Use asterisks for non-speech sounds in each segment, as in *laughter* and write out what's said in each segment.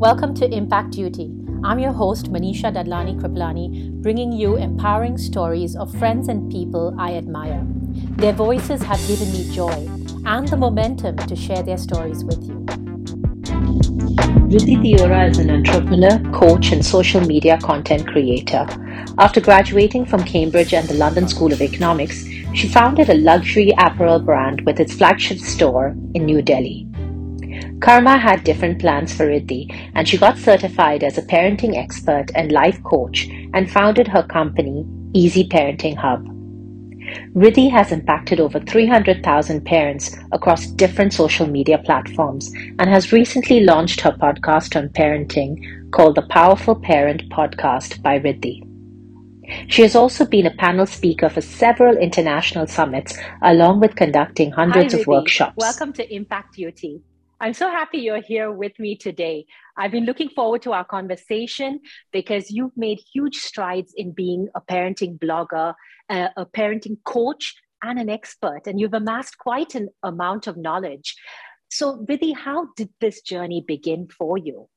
Welcome to Impact Duty. I'm your host, Manisha Dadlani Kripalani, bringing you empowering stories of friends and people I admire. Their voices have given me joy and the momentum to share their stories with you. Riddhi Deora is an entrepreneur, coach, and social media content creator. After graduating from Cambridge and the London School of Economics, she founded a luxury apparel brand with its flagship store in New Delhi. Karma had different plans for Riddhi, and she got certified as a parenting expert and life coach and founded her company, Easy Parenting Hub. Riddhi has impacted over 300,000 parents across different social media platforms and has recently launched her podcast on parenting called the Powerful Parent Podcast by Riddhi. She has also been a panel speaker for several international summits, along with conducting hundreds Hi, of workshops. Welcome to Impact Duty. I'm so happy you're here with me today. I've been looking forward to our conversation because you've made huge strides in being a parenting blogger, a, a parenting coach, and an expert, and you've amassed quite an amount of knowledge. So, Riddhi, how did this journey begin for you?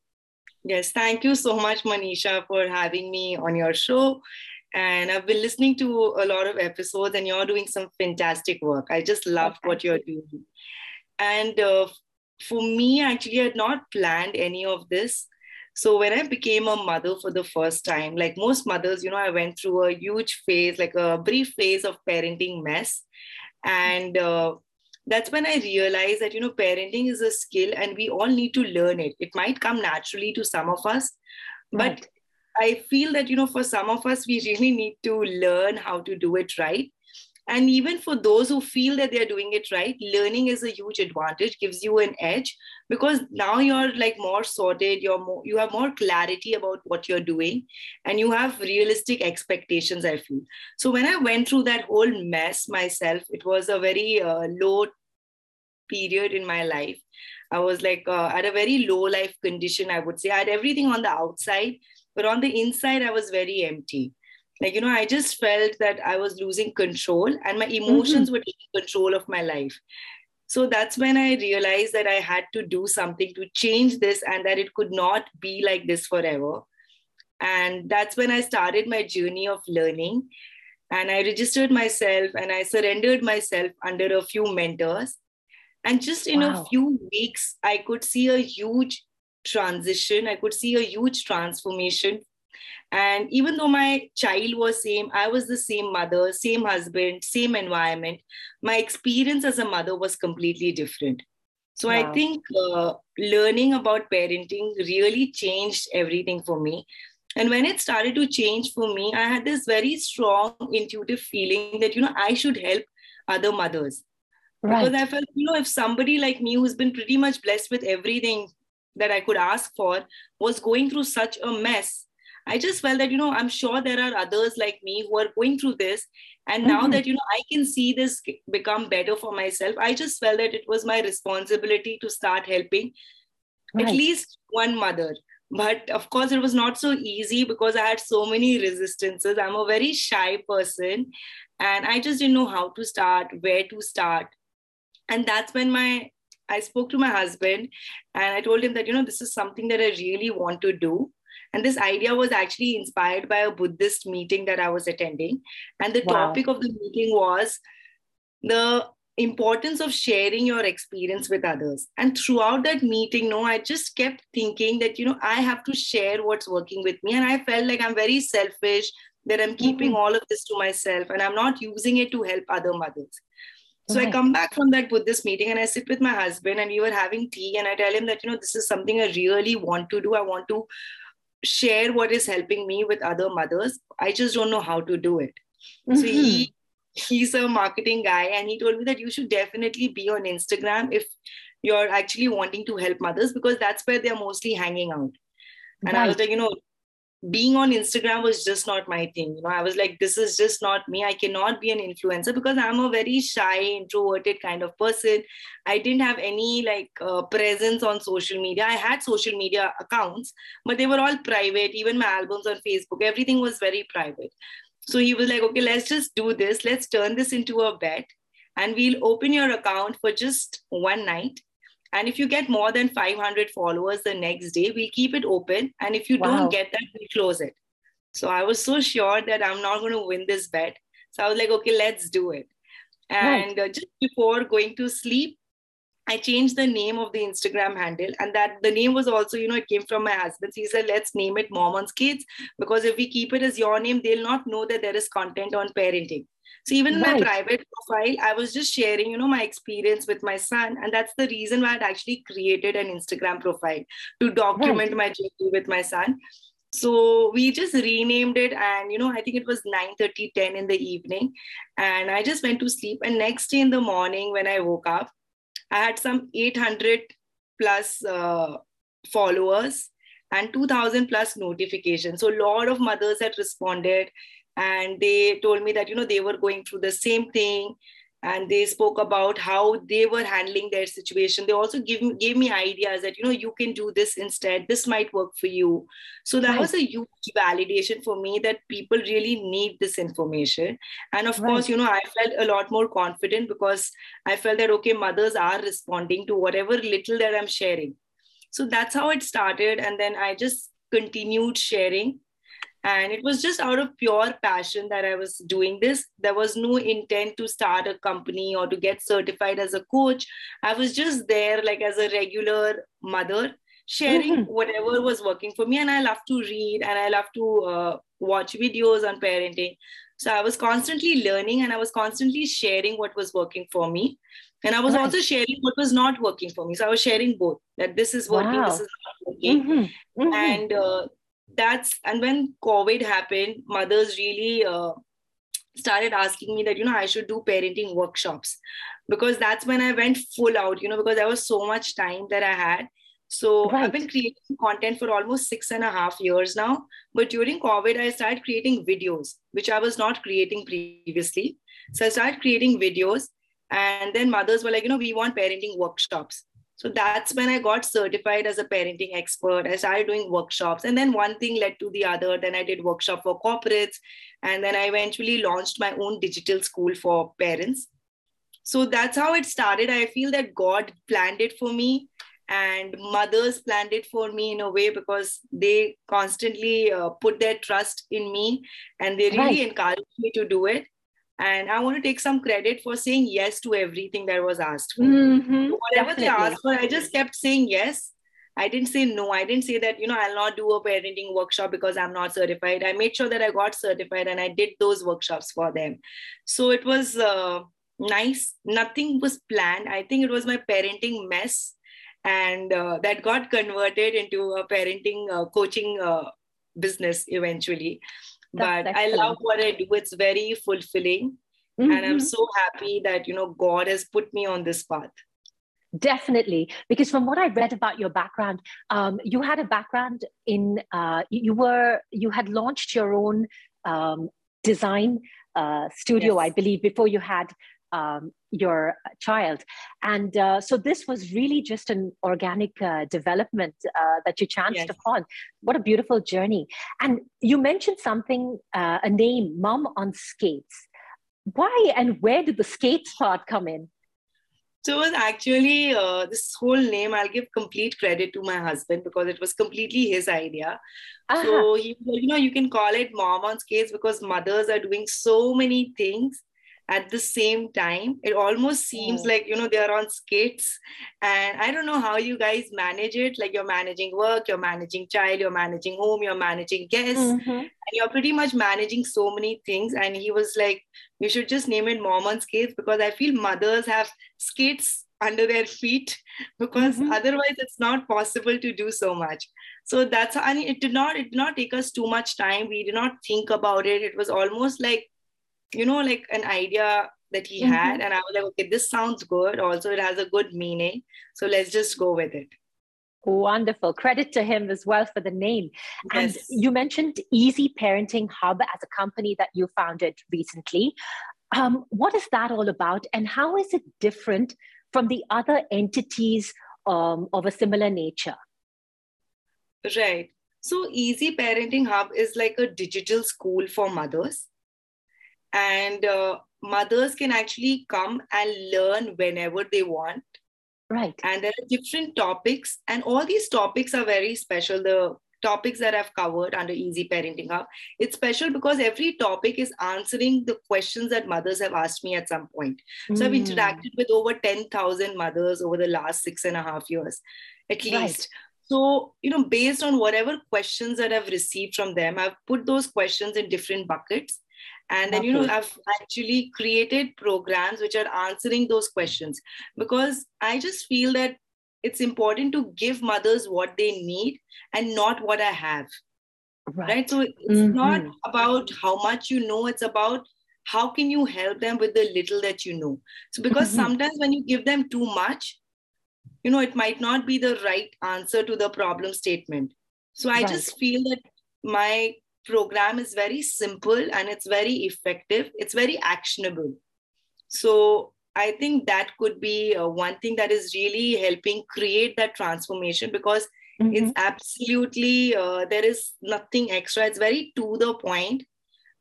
Yes, thank you so much, Manisha, for having me on your show. And I've been listening to a lot of episodes, and you're doing some fantastic work. I just love what you're doing. And uh, for me, actually, I had not planned any of this. So when I became a mother for the first time, like most mothers, you know, I went through a huge phase, like a brief phase of parenting mess. And uh, that's when I realized that, you know, parenting is a skill and we all need to learn it. It might come naturally to some of us, right. but I feel that, you know, for some of us, we really need to learn how to do it right and even for those who feel that they're doing it right learning is a huge advantage gives you an edge because now you're like more sorted you're more you have more clarity about what you're doing and you have realistic expectations i feel. So when i went through that whole mess myself it was a very uh, low period in my life. I was like uh, at a very low life condition i would say. I had everything on the outside but on the inside i was very empty like you know i just felt that i was losing control and my emotions mm-hmm. were taking control of my life. So that's when i realized that i had to do something to change this and that it could not be like this forever. And that's when i started my journey of learning. And i registered myself and i surrendered myself under a few mentors. And just in wow. a few weeks i could see a huge transition. I could see a huge transformation and even though my child was same i was the same mother same husband same environment my experience as a mother was completely different so wow. i think uh, learning about parenting really changed everything for me and when it started to change for me i had this very strong intuitive feeling that you know i should help other mothers right. because i felt you know if somebody like me who's been pretty much blessed with everything that i could ask for was going through such a mess I just felt that, you know, I'm sure there are others like me who are going through this. And now mm-hmm. that, you know, I can see this become better for myself, I just felt that it was my responsibility to start helping right. at least one mother. But of course, it was not so easy because I had so many resistances. I'm a very shy person and I just didn't know how to start, where to start. And that's when my I spoke to my husband and I told him that, you know, this is something that I really want to do and this idea was actually inspired by a Buddhist meeting that I was attending. And the wow. topic of the meeting was the importance of sharing your experience with others. And throughout that meeting, no, I just kept thinking that, you know, I have to share what's working with me. And I felt like I'm very selfish, that I'm keeping mm-hmm. all of this to myself and I'm not using it to help other mothers. So I come back from that Buddhist meeting and I sit with my husband and we were having tea and I tell him that, you know, this is something I really want to do. I want to share what is helping me with other mothers i just don't know how to do it mm-hmm. so he mm-hmm. he's a marketing guy and he told me that you should definitely be on instagram if you're actually wanting to help mothers because that's where they're mostly hanging out and right. i was like you know being on Instagram was just not my thing. You know, I was like, this is just not me. I cannot be an influencer because I'm a very shy, introverted kind of person. I didn't have any like uh, presence on social media. I had social media accounts, but they were all private. Even my albums on Facebook, everything was very private. So he was like, okay, let's just do this. Let's turn this into a bet, and we'll open your account for just one night And if you get more than 500 followers the next day, we'll keep it open. And if you wow. don't get that, we'll close it. So I was so sure that I'm not going to win this bet. So I was like, okay, let's do it. And right. uh, just before going to sleep, I changed the name of the Instagram handle, and that the name was also, you know, it came from my husband. So he said, let's name it Mom on Skates because if we keep it as your name, they'll not know that there is content on parenting. So even right. in my private profile, I was just sharing, you know, my experience with my son, and that's the reason why I'd actually created an Instagram profile to document right. my journey with my son. So we just renamed it, and you know, I think it was 9 30, 10 in the evening, and I just went to sleep. And next day in the morning, when I woke up, I had some 800 plus uh, followers and 2000 plus notifications. So a lot of mothers had responded and they told me that, you know, they were going through the same thing. And they spoke about how they were handling their situation. They also give, gave me ideas that you know you can do this instead. This might work for you. So that right. was a huge validation for me that people really need this information. And of right. course you know i felt a lot more confident because i felt that okay mothers are responding to whatever little that i'm sharing. So that's how it started. And then i just continued sharing and it was just out of pure passion that i was doing this there was no intent to start a company or to get certified as a coach i was just there like as a regular mother sharing mm-hmm. whatever was working for me and i love to read and i love to uh, watch videos on parenting so i was constantly learning and i was constantly sharing what was working for me and i was also sharing what was not working for me so i was sharing both that this is working wow. this is not working mm-hmm. Mm-hmm. and uh, that's and when covid happened mothers really uh, started asking me that you know i should do parenting workshops. Because that's when i went full out you know because there was so much time that i had. So right. i've been creating content for almost six and a half years now. But during covid i started creating videos which i was not creating previously. So i started creating videos and then mothers were like you know we want parenting workshops so that's when I got certified as a parenting expert. I started doing workshops, and then one thing led to the other. Then I did workshop for corporates, and then I eventually launched my own digital school for parents. So that's how it started. I feel that God planned it for me, and mothers planned it for me in a way because they constantly uh, put their trust in me, and they really right. encouraged me to do it and i want to take some credit for saying yes to everything that was asked for. Mm-hmm, whatever definitely. they asked for i just kept saying yes. I didn't say no. I didn't say that you know i'll not do a parenting workshop because i'm not certified. I made sure that i got certified and i did those workshops for them. So it was uh, nice. Nothing was planned. I think it was my parenting mess and uh, that got converted into a parenting uh, coaching uh, business eventually but i love what i do it's very fulfilling mm-hmm. and i'm mm-hmm. so happy that you know god has put me on this path definitely because from what i read about your background um, you had a background in uh, you were you had launched your own um, design uh, studio yes. i believe before you had um, your child. And uh, so this was really just an organic uh, development uh, that you chanced yes. upon. What a beautiful journey. And you mentioned something, uh, a name, Mom on Skates. Why and where did the skates part come in? So it was actually uh, this whole name. I'll give complete credit to my husband because it was completely his idea. Uh-huh. So he, you know, you can call it mom on skates because mothers are doing so many things at the same time it almost seems oh. like you know they're on skates. And i don't know how you guys manage it. Like you're managing work you're managing child you're managing home you're managing guests. Mm-hmm. and you're pretty much managing so many things. And he was like you should just name it mom on skates because i feel mothers have skates under their feet because mm-hmm. otherwise it's not possible to do so much. So that's and it did not it did not take us too much time. We did not think about it. It was almost like you know, like an idea that he mm-hmm. had. And I was like, okay, this sounds good. Also, it has a good meaning. So let's just go with it. Wonderful. Credit to him as well for the name. Yes. And you mentioned Easy Parenting Hub as a company that you founded recently. Um, what is that all about? And how is it different from the other entities um, of a similar nature? Right. So, Easy Parenting Hub is like a digital school for mothers and uh, mothers can actually come and learn whenever they want Right. And there are different topics, and all these topics are very special. The topics that I've covered under Easy Parenting Hub, it's special because every topic is answering the questions that mothers have asked me at some point. Mm. So I've hmm. interacted with over 10,000 mothers over the last six and a half years, at least. Right. So, you know, based on whatever questions that I've received from them, I've put those questions in different buckets. And then, you know, I've actually created programs which are answering those questions because I just feel that it's important to give mothers what they need and not what I have. Right. right? So it's mm-hmm. not about how much you know, it's about how can you help them with the little that you know. So because mm-hmm. sometimes when you give them too much, you know, it might not be the right answer to the problem statement. So I right. just feel that my program is very simple and it's very effective. It's very actionable. So I think that could be uh, one thing that is really helping create that transformation because mm-hmm. it's absolutely, uh, there is nothing extra. It's very to the point,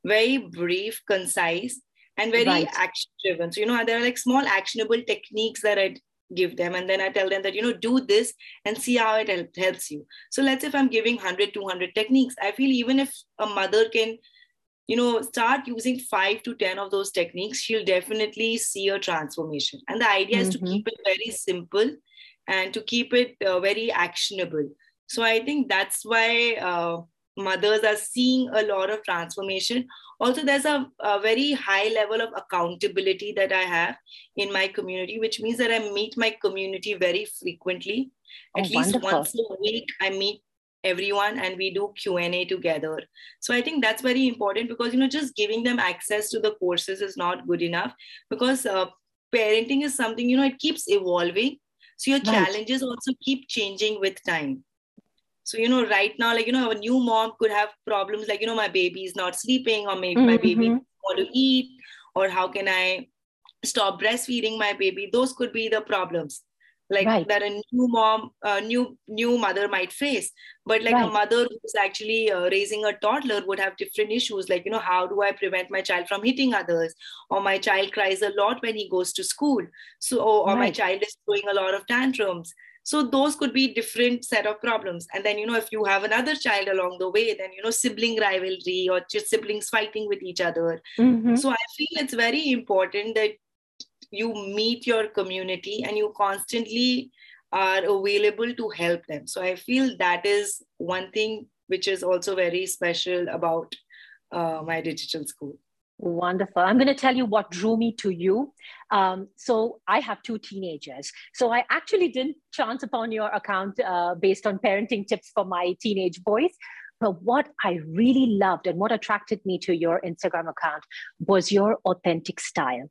very brief, concise, and very right. action driven. So, you know, there are like small actionable techniques that I give them. And then I tell them that, you know, do this and see how it help, helps you. So let's say if I'm giving 100, 200 techniques, I feel even if a mother can you know start using 5 to 10 of those techniques she'll definitely see a transformation and the idea mm-hmm. is to mm-hmm. keep it very simple and to keep it uh, very actionable so i think that's why uh, mothers are seeing a lot of transformation. Also there's a, a, very high level of accountability that i have in my community which means that i meet my community very frequently. At oh, least wonderful. once a week i meet everyone and we do q&a together. So i think that's very important because you know just giving them access to the courses is not good enough because uh, parenting is something you know it keeps evolving. So your right. challenges also keep changing with time so you know right now like you know a new mom could have problems like you know my baby is not sleeping or maybe mm-hmm. my baby mm-hmm. want to eat or how can i stop breastfeeding my baby those could be the problems like right. that a new mom a new new mother might face but like right. a mother who's actually uh, raising a toddler would have different issues like you know how do i prevent my child from hitting others or my child cries a lot when he goes to school so or, or right. my child is throwing a lot of tantrums so those could be different set of problems and then you know if you have another child along the way then you know sibling rivalry or just siblings fighting with each other mm-hmm. so i feel it's very important that you meet your community and you constantly are available to help them so i feel that is one thing which is also very special about uh, my digital school Wonderful. I'm going to tell you what drew me to you. Um, so, I have two teenagers. So, I actually didn't chance upon your account uh, based on parenting tips for my teenage boys. But what I really loved and what attracted me to your Instagram account was your authentic style.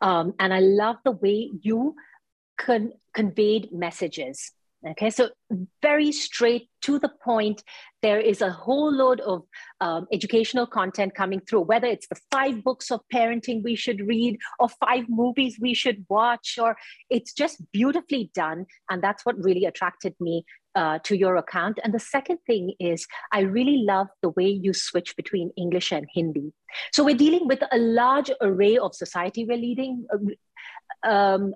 Um, and I love the way you con- conveyed messages. Okay, so very straight to the point. There is a whole load of um, educational content coming through, whether it's the five books of parenting we should read, or five movies we should watch, or it's just beautifully done. And that's what really attracted me uh, to your account. And the second thing is, I really love the way you switch between English and Hindi. So we're dealing with a large array of society we're leading. Uh, um,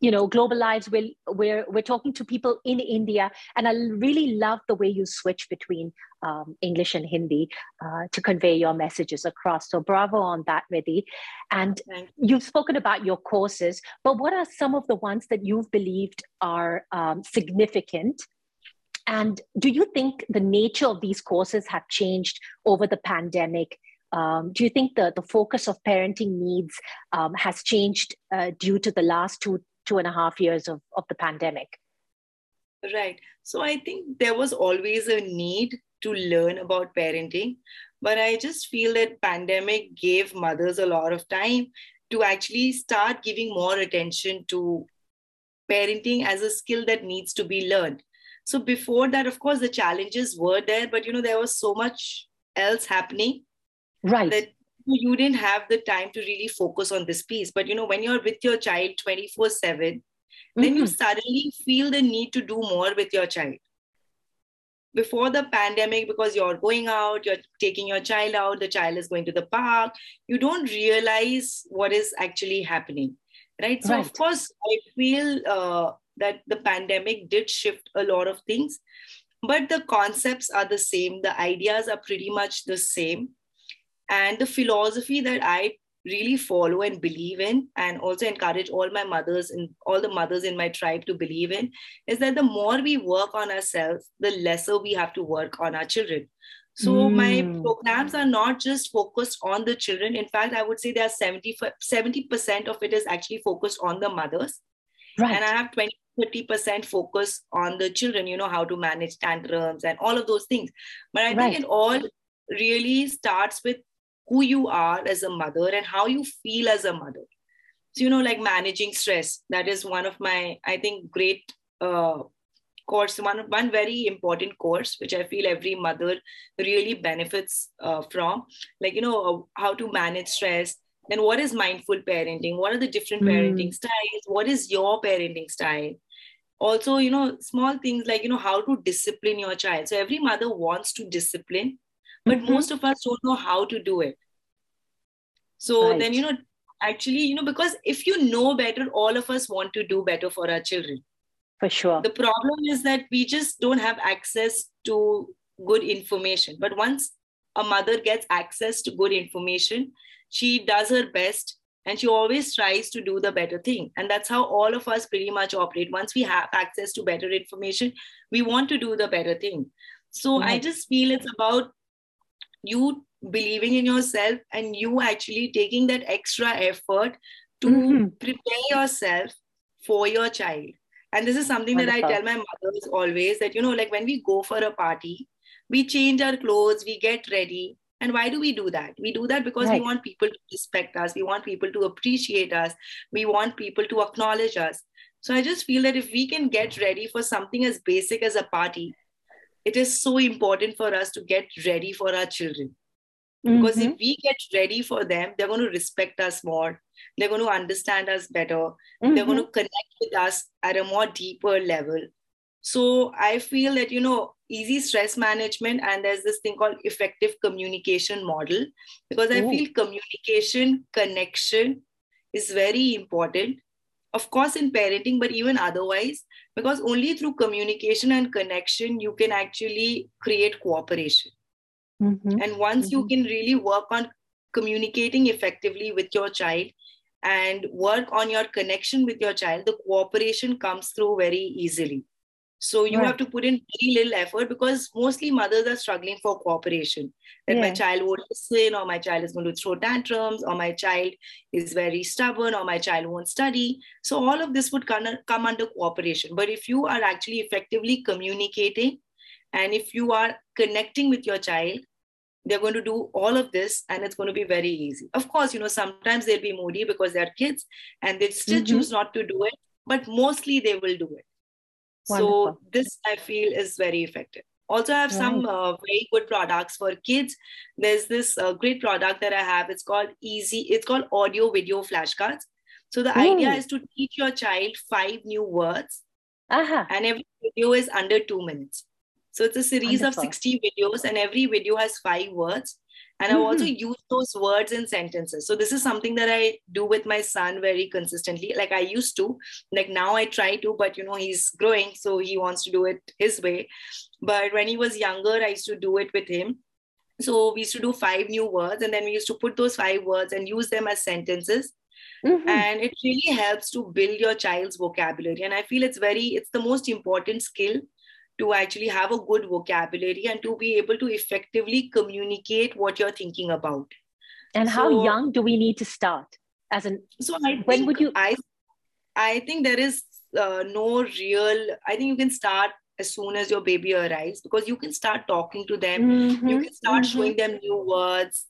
you know, global lives. We're, we're, we're talking to people in India. And I really love the way you switch between um, English and Hindi uh, to convey your messages across. So bravo on that, Riddhi. And you've spoken about your courses, but what are some of the ones that you've believed are um, significant and do you think the nature of these courses have changed over the pandemic? Um, do you think the, the focus of parenting needs um, has changed uh, due to the last two, two and a half years of, of the pandemic? Right. So I think there was always a need to learn about parenting, but I just feel that pandemic gave mothers a lot of time to actually start giving more attention to parenting as a skill that needs to be learned so before that of course the challenges were there but you know there was so much else happening right that you didn't have the time to really focus on this piece but you know when you're with your child 24 7 mm-hmm. then you mm-hmm. suddenly feel the need to do more with your child before the pandemic because you're going out you're taking your child out the child is going to the park you don't realize what is actually happening right so right. of course i feel uh, that the pandemic did shift a lot of things but the concepts are the same the ideas are pretty much the same and the philosophy that i really follow and believe in and also encourage all my mothers and all the mothers in my tribe to believe in is that the more we work on ourselves the lesser we have to work on our children so mm. my hmm. programs are not just focused on the children in fact i would say there are 70 70% of it is actually focused on the mothers right. and i have 20 30% focus on the children you know how to manage tantrums and all of those things. But i right. think it all really starts with who you are as a mother and how you feel as a mother. So you know like managing stress that is one of my i think great uh, course one one very important course which i feel every mother really benefits uh, from. Like you know uh, how to manage stress then what is mindful parenting? What are the different mm. parenting styles? What is your parenting style also you know small things like you know how to discipline your child. So every mother wants to discipline but mm-hmm. most of us don't know how to do it. So right. then you know actually you know because if you know better all of us want to do better for our children. For sure. The problem is that we just don't have access to good information. But once a mother gets access to good information she does her best and she always tries to do the better thing. And that's how all of us pretty much operate. Once we have access to better information we want to do the better thing. So i just feel it's about you believing in yourself and you actually taking that extra effort to mm-hmm. prepare yourself for your child. And this is something Wonderful. that i tell my mothers always that you know like when we go for a party we change our clothes we get ready and why do we do that? We do that because right. we want people to respect us. We want people to appreciate us. We want people to acknowledge us. So i just feel that if we can get ready for something as basic as a party it is so important for us to get ready for our children. Because mm-hmm. if we get ready for them they're going to respect us more. They're going to understand us better. Mm-hmm. they're going to connect with us at a more deeper level. So i feel that you know easy stress management and there's this thing called effective communication model because i Ooh. feel communication connection is very important of course in parenting but even otherwise because only through communication and connection you can actually create cooperation mm-hmm. and once mm-hmm. you can really work on communicating effectively with your child and work on your connection with your child the cooperation comes through very easily so you right. have to put in very little effort because mostly mothers are struggling for cooperation. That yeah. my child won't listen, or my child is going to throw tantrums, or my child is very stubborn, or my child won't study. So all of this would come under cooperation. But if you are actually effectively communicating, and if you are connecting with your child, they're going to do all of this and it's going to be very easy. Of course, you know, sometimes they'll be moody because they're kids and they still mm-hmm. choose not to do it, but mostly they will do it. Wonderful. So this I feel is very effective. Also, I have right. some uh, very good products for kids. There's this uh, great product that I have. It's called Easy. It's called Audio Video Flashcards. So the Ooh. idea is to teach your child five new words, uh-huh. and every video is under two minutes. So it's a series Wonderful. of 60 videos, and every video has five words and mm-hmm. i also use those words in sentences. So this is something that i do with my son very consistently. Like i used to like now i try to but you know he's growing so he wants to do it his way. But when he was younger i used to do it with him. So we used to do five new words and then we used to put those five words and use them as sentences. Mm-hmm. and it really helps to build your child's vocabulary. And i feel it's very it's the most important skill to actually have a good vocabulary and to be able to effectively communicate what you're thinking about. And so, how young do we need to start? As an so I when would you? I I think there is uh, no real. I think you can start as soon as your baby arrives because you can start talking to them. Mm-hmm, you can start mm-hmm. showing them new words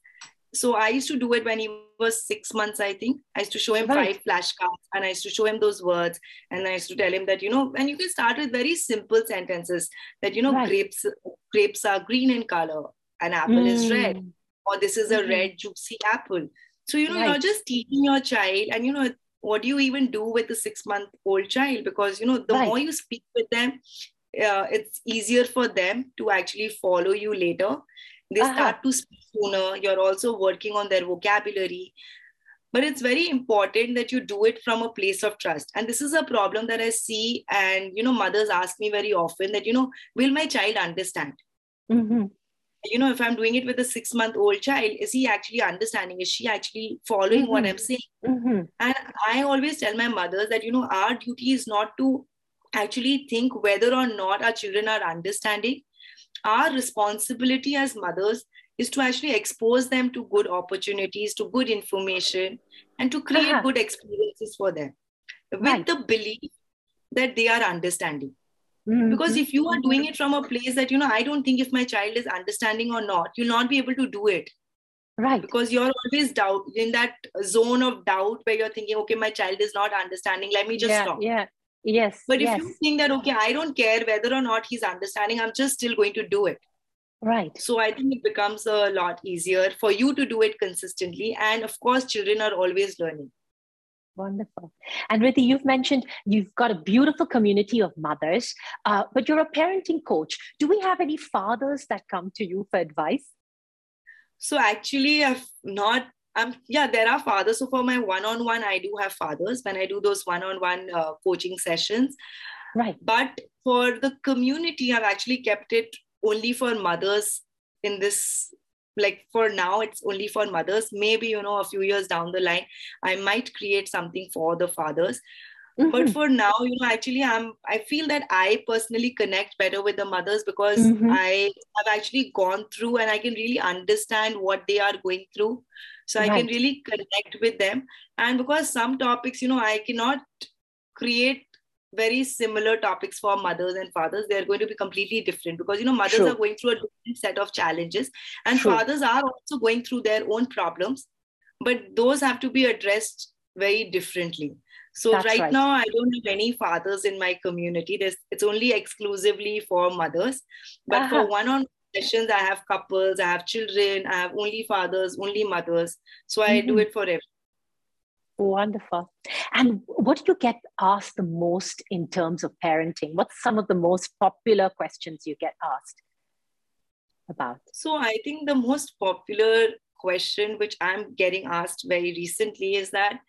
so I used to do it when he was six months, I think. I used to show him right. five flashcards and I used to show him those words. And I used to tell him that, you know, and you can start with very simple sentences that, you know, right. grapes, grapes are green in color, an apple mm. is red, mm. or this is a mm-hmm. red, juicy apple. So, you know, right. you're just teaching your child, and you know, what do you even do with a six month old child? Because, you know, the more you speak with them, uh, it's easier for them to actually follow you later they uh-huh. start to speak sooner you're also working on their vocabulary but it's very important that you do it from a place of trust and this is a problem that i see and you know mothers ask me very often that you know will my child understand mm-hmm. you know if i'm doing it with a six month old child is he actually understanding is she actually following mm-hmm. what i'm saying mm-hmm. and i always tell my mothers that you know our duty is not to actually think whether or not our children are understanding our responsibility as mothers is to actually expose them to good opportunities, to good information, and to create uh-huh. good experiences for them with right. the belief that they are understanding. Mm-hmm. Because if you are doing it from a place that, you know, I don't think if my child is understanding or not, you'll not be able to do it. Right. Because you're always doubt in that zone of doubt where you're thinking, okay, my child is not understanding. Let me just yeah, stop. Yeah. Yes. But if yes. you think that, okay, I don't care whether or not he's understanding, I'm just still going to do it. Right. So I think it becomes a lot easier for you to do it consistently. And of course, children are always learning. Wonderful. And Riddhi, you've mentioned you've got a beautiful community of mothers, uh, but you're a parenting coach. Do we have any fathers that come to you for advice? So actually, I've not. Um, yeah, there are fathers. So for my one-on-one, I do have fathers when I do those one-on-one uh, coaching sessions. Right. But for the community, I've actually kept it only for mothers in this like for now it's only for mothers maybe you know a few years down the line i might create something for the fathers mm-hmm. but for now you know actually i'm i feel that i personally connect better with the mothers because mm-hmm. i have actually gone through and i can really understand what they are going through so right. i can really connect with them and because some topics you know i cannot create very similar topics for mothers and fathers they're going to be completely different because you know mothers True. are going through a different set of challenges and True. fathers are also going through their own problems but those have to be addressed very differently so right, right, now i don't have any fathers in my community There's, it's only exclusively for mothers but uh-huh. for one-on-one sessions i have couples i have children i have only fathers only mothers so i mm-hmm. do it for everyone Wonderful. And what do you get asked the most in terms of parenting? What's some of the most popular questions you get asked about? So, I think the most popular question, which I'm getting asked very recently, is that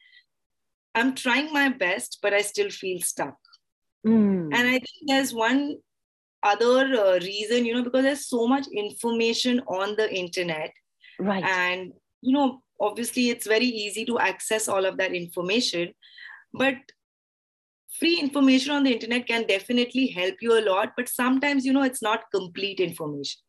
I'm trying my best, but I still feel stuck. Mm. And I think there's one other uh, reason, you know, because there's so much information on the internet. Right. And, you know, obviously it's very easy to access all of that information but free information on the internet can definitely help you a lot but sometimes you know it's not complete information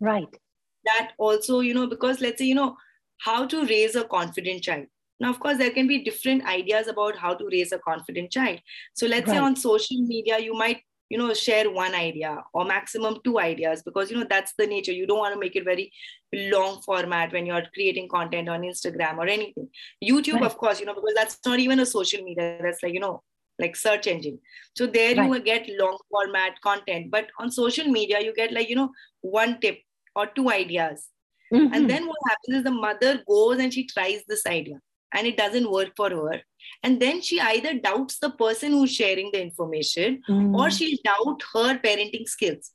right that also you know because let's say you know how to raise a confident child now of course there can be different ideas about how to raise a confident child so let's right. say on social media you might you know share one idea or maximum two ideas because you know that's the nature you don't want to make it very long format when you're creating content on instagram or anything youtube right. of course you know because that's not even a social media that's like you know like search engine so there right. you will get long format content but on social media you get like you know one tip or two ideas mm-hmm. and then what happens is the mother goes and she tries this idea and it doesn't work for her. And then she either doubts the person who's sharing the information mm. or she'll doubt her parenting skills.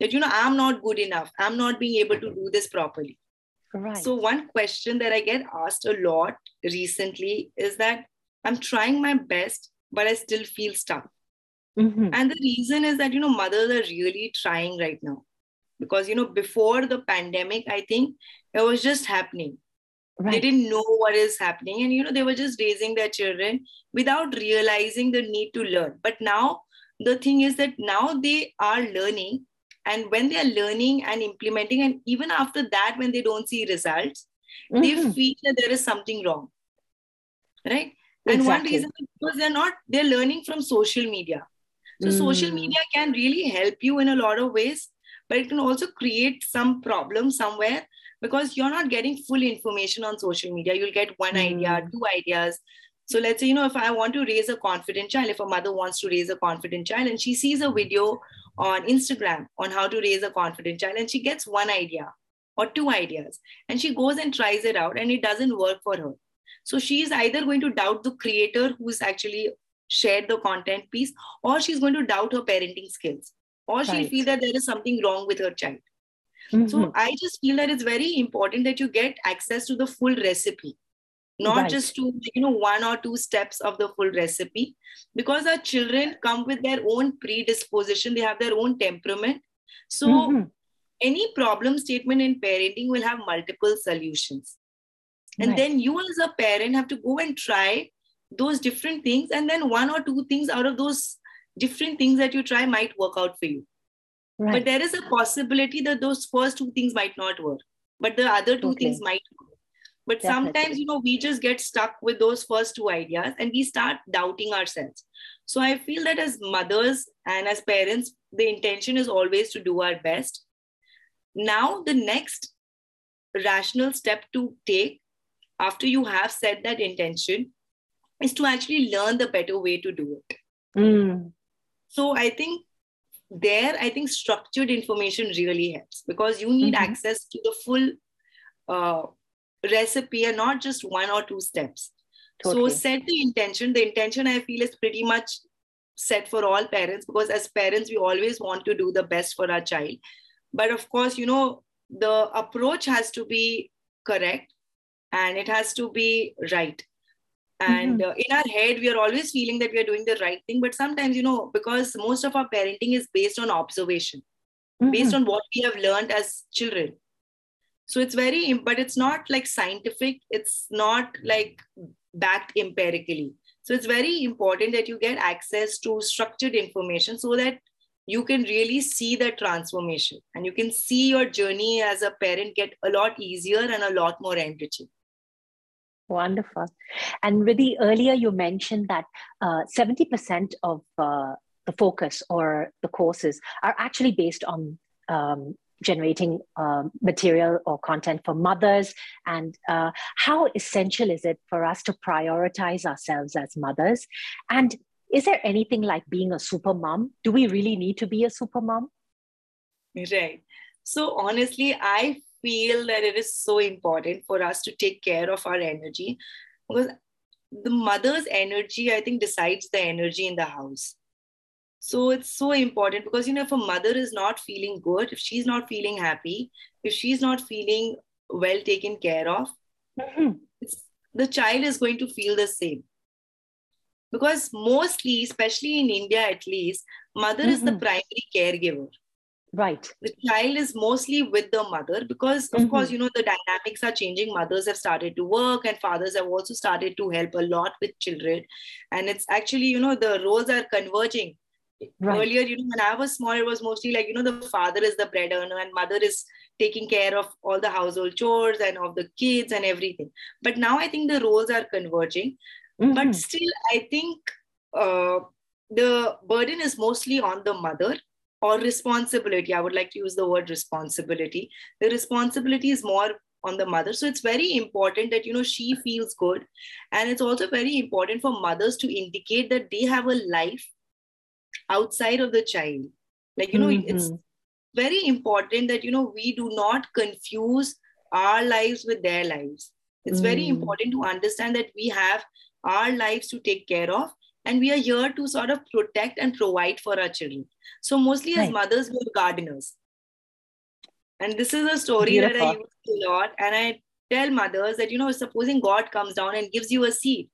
That you know i'm not good enough. I'm not being able to do this properly. Right. So one question that i get asked a lot recently is that i'm trying my best but i still feel stuck. Mm-hmm. and the reason is that you know mothers are really trying right now. Because you know before the pandemic i think it was just happening Right. They didn't know what is happening. And, you know, they were just raising their children without realizing the need to learn. But now the thing is that now they are learning. And when they are learning and implementing, and even after that, when they don't see results, mm-hmm. they feel that there is something wrong. Right? Exactly. And one reason is because they're not, they're learning from social media. So mm. social media can really help you in a lot of ways, but it can also create some problem somewhere because you're not getting full information on social media you'll get one mm. idea two ideas so let's say you know if i want to raise a confident child if a mother wants to raise a confident child and she sees a video on instagram on how to raise a confident child and she gets one idea or two ideas and she goes and tries it out and it doesn't work for her so she's either going to doubt the creator who's actually shared the content piece or she's going to doubt her parenting skills or she'll right. feel that there is something wrong with her child Mm-hmm. So I just feel that it's very important that you get access to the full recipe. not Right. just to you know one or two steps of the full recipe because our children come with their own predisposition they have their own temperament so Mhm. any problem statement in parenting will have multiple solutions and Right. then you as a parent have to go and try those different things and then one or two things out of those different things that you try might work out for you right. but there is a possibility that those first two things might not work but the other two Totally. things might work but Definitely. sometimes you know we just get stuck with those first two ideas and we start doubting ourselves so i feel that as mothers and as parents the intention is always to do our best now the next rational step to take after you have set that intention is to actually learn the better way to do it Mm. so I think there, I think structured information really helps because you need Mhm. access to the full uh, recipe and not just one or two steps. Totally. So set the intention. The intention I feel is pretty much set for all parents because as parents, we always want to do the best for our child. But of course, you know, the approach has to be correct and it has to be right and uh, in our head we are always feeling that we are doing the right thing but sometimes you know because most of our parenting is based on observation based Mhm. on what we have learned as children. So it's very but it's not like scientific it's not like backed empirically. So it's very important that you get access to structured information so that you can really see the transformation and you can see your journey as a parent get a lot easier and a lot more enriching Wonderful. And Riddhi, earlier you mentioned that uh, 70% of uh, the focus or the courses are actually based on um, generating um, material or content for mothers. And uh, how essential is it for us to prioritize ourselves as mothers? And is there anything like being a super mom? Do we really need to be a super mom? Right. So honestly, I feel that it is so important for us to take care of our energy because the mother's energy, I think, decides the energy in the house. So it's so important because you know, if a mother is not feeling good, if she's not feeling happy, if she's not feeling well taken care of, Mhm. it's, the child is going to feel the same. Because mostly, especially in India at least, mother is the Mhm. primary caregiver Right. the child is mostly with the mother because of Mhm. course you know the dynamics are changing mothers have started to work and fathers have also started to help a lot with children and it's actually you know the roles are converging Right. earlier you know when i was small it was mostly like you know the father is the bread earner and mother is taking care of all the household chores and of the kids and everything but now i think the roles are converging Mhm. but still i think uh, the burden is mostly on the mother or responsibility. I would like to use the word responsibility. The responsibility is more on the mother. So it's very important that you know she feels good. And it's also very important for mothers to indicate that they have a life outside of the child. Like you know it's Mhm. very important that you know we do not confuse our lives with their lives. It's very Mm. important to understand that we have our lives to take care of and we are here to sort of protect and provide for our children. So mostly as mothers we're gardeners. And this is a story that i Beautiful. use a lot. And i tell mothers that you know supposing god comes down and gives you a seed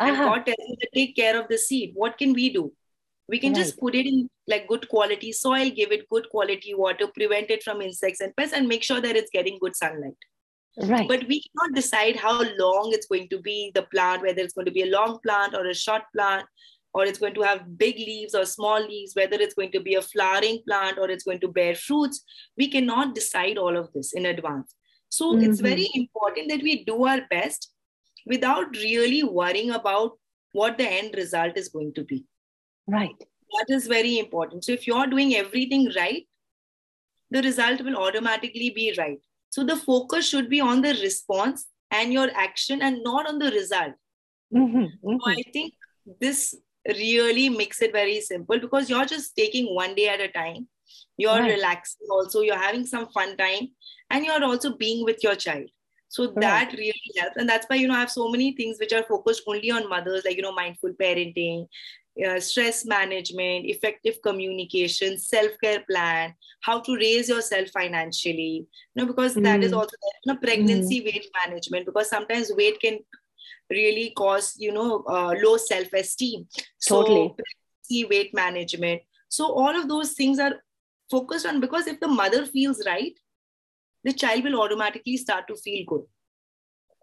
and Uh-huh. god tells you to take care of the seed what can we do? We can just put it in like good quality soil give it good quality water prevent it from insects and pests and make sure that it's getting good sunlight Right. but we cannot decide how long it's going to be the plant whether it's going to be a long plant or a short plant or it's going to have big leaves or small leaves whether it's going to be a flowering plant or it's going to bear fruits we cannot decide all of this in advance so it's Mhm. very important that we do our best without really worrying about what the end result is going to be right. that is very important. So if you're doing everything right, the result will automatically be right. So the focus should be on the response and your action and not on the result. Mhm. So Mhm. I think this really makes it very simple because you're just taking one day at a time. You're Right. relaxing also, you're having some fun time, and you're also being with your child. So Right. that really helps. And that's why, you know, I have so many things which are focused only on mothers, like, you know, mindful parenting, uh, stress management, effective communication, self-care plan, how to raise yourself financially. You know, because that is Mm. also you know, pregnancy weight management, because sometimes weight can really cause you know uh, low self-esteem. Totally. so weight management. So all of those things are focused on because if the mother feels right the child will automatically start to feel good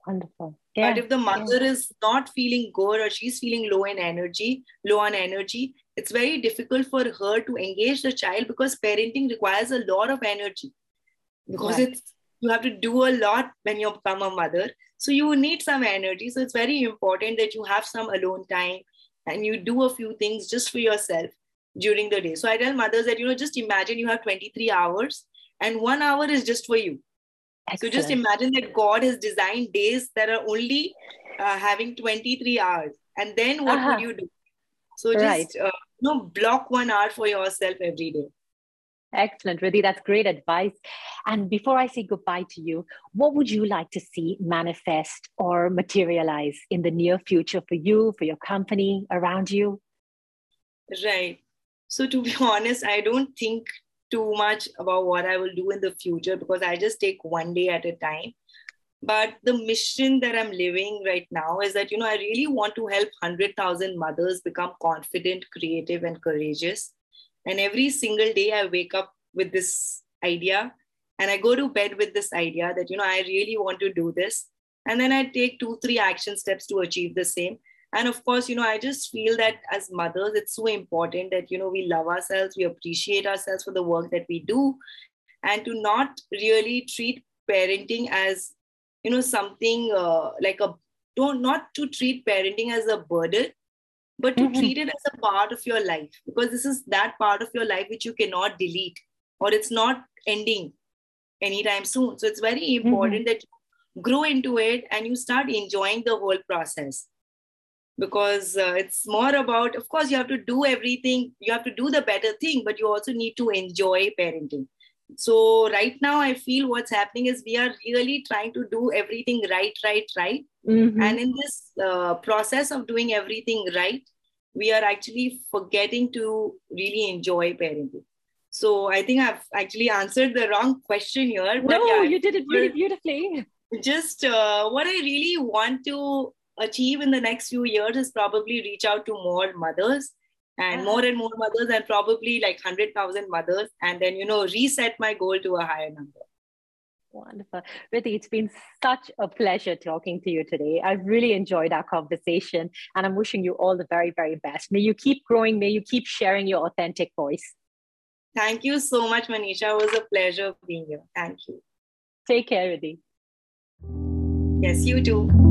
wonderful yeah. but if the mother yeah. is not feeling good or she's feeling low in energy low on energy it's very difficult for her to engage the child because parenting requires a lot of energy because right. it's you have to do a lot when you become a mother so you need some energy so it's very important that you have some alone time and you do a few things just for yourself during the day so i tell mothers that you know just imagine you have 23 hours and one hour is just for you Excellent. so just imagine that god has designed days that are only uh, having 23 hours and then what uh-huh. would you do so just right. uh, you know block one hour for yourself every day Excellent, Riddhi. That's great advice. And before I say goodbye to you, what would you like to see manifest or materialize in the near future for you, for your company, around you? Right. So, to be *laughs* honest, I don't think too much about what I will do in the future because I just take one day at a time. But the mission that I'm living right now is that, you know, I really want to help 100,000 mothers become confident, creative, and courageous and every single day, I wake up with this idea and I go to bed with this idea that, you know, I really want to do this. And then I take two, three action steps to achieve the same. And of course, you know, I just feel that as mothers, it's so important that, you know, we love ourselves, we appreciate ourselves for the work that we do, and to not really treat parenting as, you know, something uh, like a, don't not to treat parenting as a burden, but to mm-hmm. treat it as a part of your life because this is that part of your life which you cannot delete or it's not ending anytime soon so it's very mm-hmm. important mm-hmm. that you grow into it and you start enjoying the whole process because uh, it's more about of course you have to do everything you have to do the better thing but you also need to enjoy parenting so right now i feel what's happening is we are really trying to do everything right right right mm-hmm. and in this uh, process of doing everything right we are actually forgetting to really enjoy parenting. So I think I've actually answered the wrong question here. But no, yeah, you did it really beautifully. Just uh, what I really want to achieve in the next few years is probably reach out to more mothers and uh-huh. more and more mothers and probably like 100,000 mothers and then, you know, reset my goal to a higher number. Wonderful. Riddhi, it's been such a pleasure talking to you today. I've really enjoyed our conversation and I'm wishing you all the very, very best. May you keep growing. May you keep sharing your authentic voice. Thank you so much, Manisha. It was a pleasure being here. Thank you. Take care, Riddhi. Yes, you too.